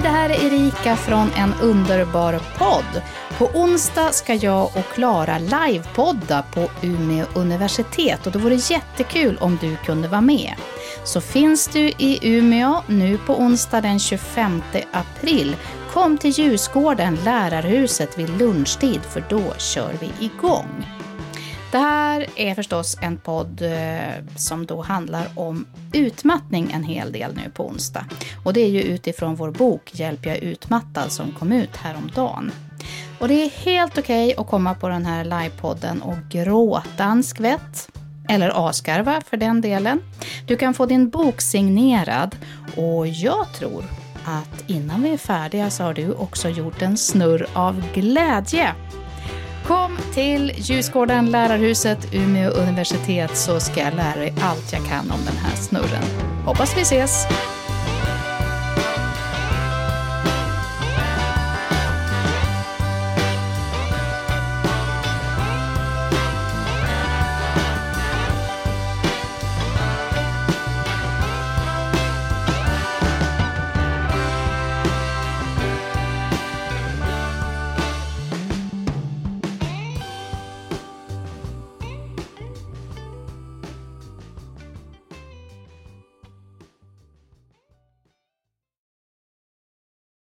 det här är Erika från En underbar podd. På onsdag ska jag och Klara livepodda på Umeå universitet och det vore jättekul om du kunde vara med. Så finns du i Umeå nu på onsdag den 25 april, kom till Ljusgården, Lärarhuset vid lunchtid för då kör vi igång. Det här är förstås en podd eh, som då handlar om utmattning en hel del nu på onsdag. Och det är ju utifrån vår bok Hjälp jag utmattad som kom ut häromdagen. Och det är helt okej okay att komma på den här livepodden och gråta en skvätt. Eller askarva för den delen. Du kan få din bok signerad och jag tror att innan vi är färdiga så har du också gjort en snurr av glädje. Kom till Ljusgården, Lärarhuset, Umeå universitet så ska jag lära dig allt jag kan om den här snurren. Hoppas vi ses!